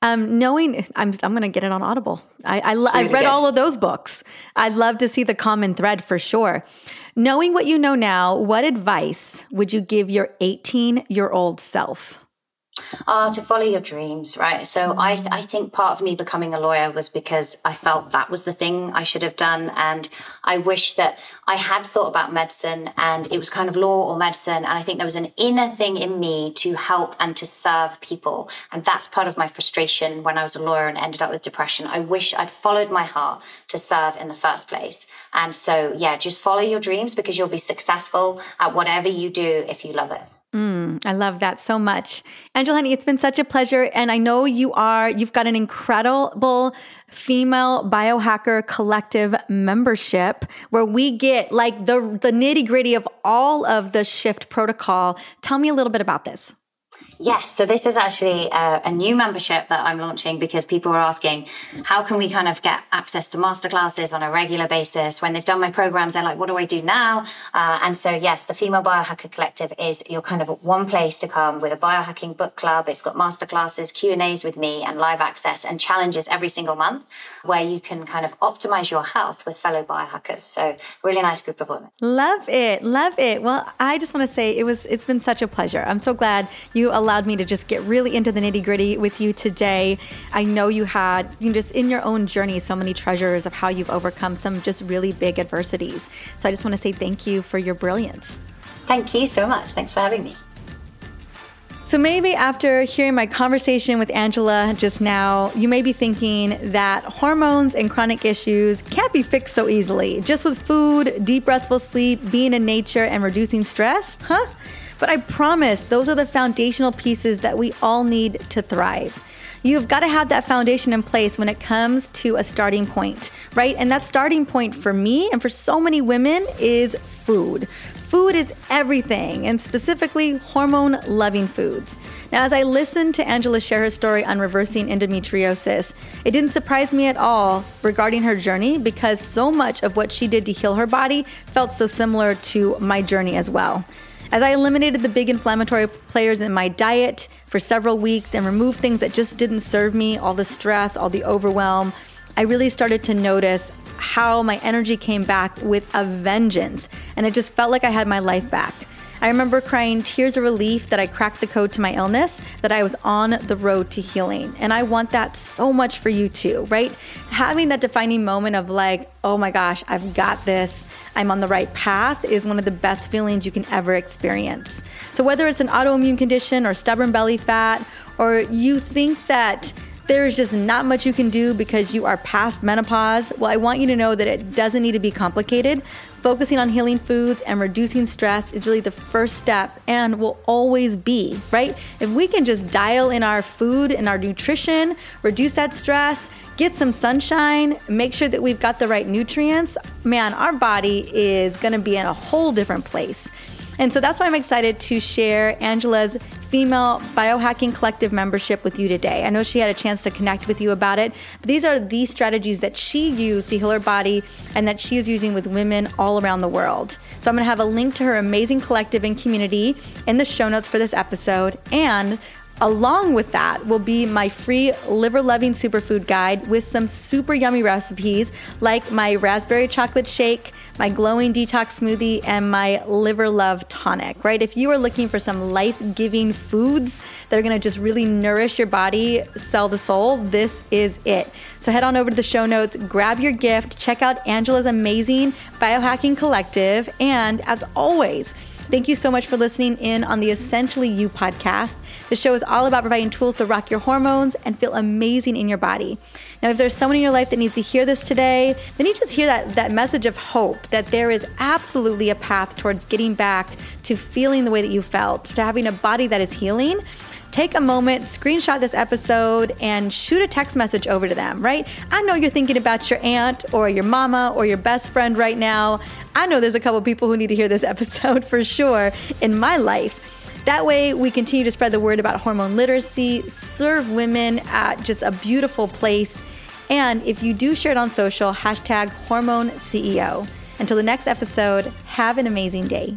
Um, knowing I'm, I'm going to get it on Audible. I, I really I've read good. all of those books. I'd love to see the common thread for sure. Knowing what you know now, what advice would you give your 18 year old self? Uh, to follow your dreams, right? So I, I think part of me becoming a lawyer was because I felt that was the thing I should have done. And I wish that I had thought about medicine and it was kind of law or medicine. And I think there was an inner thing in me to help and to serve people. And that's part of my frustration when I was a lawyer and ended up with depression. I wish I'd followed my heart to serve in the first place. And so, yeah, just follow your dreams because you'll be successful at whatever you do if you love it. Mm, I love that so much. Angela Honey, it's been such a pleasure. And I know you are, you've got an incredible female biohacker collective membership where we get like the, the nitty gritty of all of the shift protocol. Tell me a little bit about this. Yes, so this is actually a, a, new membership that I'm launching because people are asking, how can we kind of get access to masterclasses on a regular basis? When they've done my programs, they're like, what do I do now? Uh, and so, yes, the Female Biohacker Collective is your kind of one place to come with a biohacking book club. It's got masterclasses, Q and A's with me, and live access and challenges every single month where you can kind of optimize your health with fellow biohackers. So, really nice group of women. Love it, love it. Well, I just want to say it was it's been such a pleasure. I'm so glad you allowed me to just get really into the nitty gritty with you today. I know you had, you know, just in your own journey, so many treasures of how you've overcome some just really big adversities. So I just want to say thank you for your brilliance. Thank you so much. Thanks for having me. So maybe after hearing my conversation with Angela just now, you may be thinking that hormones and chronic issues can't be fixed so easily. Just with food, deep restful sleep, being in nature, and reducing stress? Huh? But I promise those are the foundational pieces that we all need to thrive. You've got to have that foundation in place when it comes to a starting point, right? And that starting point for me and for so many women is food. Food is everything, and specifically hormone loving foods. Now, as I listened to Angela share her story on reversing endometriosis, it didn't surprise me at all regarding her journey because so much of what she did to heal her body felt so similar to my journey as well. As I eliminated the big inflammatory players in my diet for several weeks and removed things that just didn't serve me, all the stress, all the overwhelm, I really started to notice how my energy came back with a vengeance. And it just felt like I had my life back. I remember crying tears of relief that I cracked the code to my illness, that I was on the road to healing. And I want that so much for you too, right? Having that defining moment of like, oh my gosh, I've got this. I'm on the right path is one of the best feelings you can ever experience. So, whether it's an autoimmune condition or stubborn belly fat, or you think that there is just not much you can do because you are past menopause, well, I want you to know that it doesn't need to be complicated. Focusing on healing foods and reducing stress is really the first step and will always be, right? If we can just dial in our food and our nutrition, reduce that stress, get some sunshine, make sure that we've got the right nutrients, man, our body is gonna be in a whole different place. And so that's why I'm excited to share Angela's female biohacking collective membership with you today. I know she had a chance to connect with you about it, but these are the strategies that she used to heal her body and that she is using with women all around the world. So I'm going to have a link to her amazing collective and community in the show notes for this episode and Along with that will be my free liver loving superfood guide with some super yummy recipes like my raspberry chocolate shake, my glowing detox smoothie, and my liver love tonic, right? If you are looking for some life giving foods that are gonna just really nourish your body, sell the soul, this is it. So head on over to the show notes, grab your gift, check out Angela's amazing biohacking collective, and as always, Thank you so much for listening in on the Essentially You podcast. The show is all about providing tools to rock your hormones and feel amazing in your body. Now, if there's someone in your life that needs to hear this today, then you just hear that, that message of hope that there is absolutely a path towards getting back to feeling the way that you felt, to having a body that is healing take a moment, screenshot this episode, and shoot a text message over to them, right? I know you're thinking about your aunt or your mama or your best friend right now. I know there's a couple people who need to hear this (laughs) episode for sure in my life. That way, we continue to spread the word about hormone literacy, serve women at just a beautiful place. And if you do share it on social, hashtag hormone CEO. Until the next episode, have an amazing day.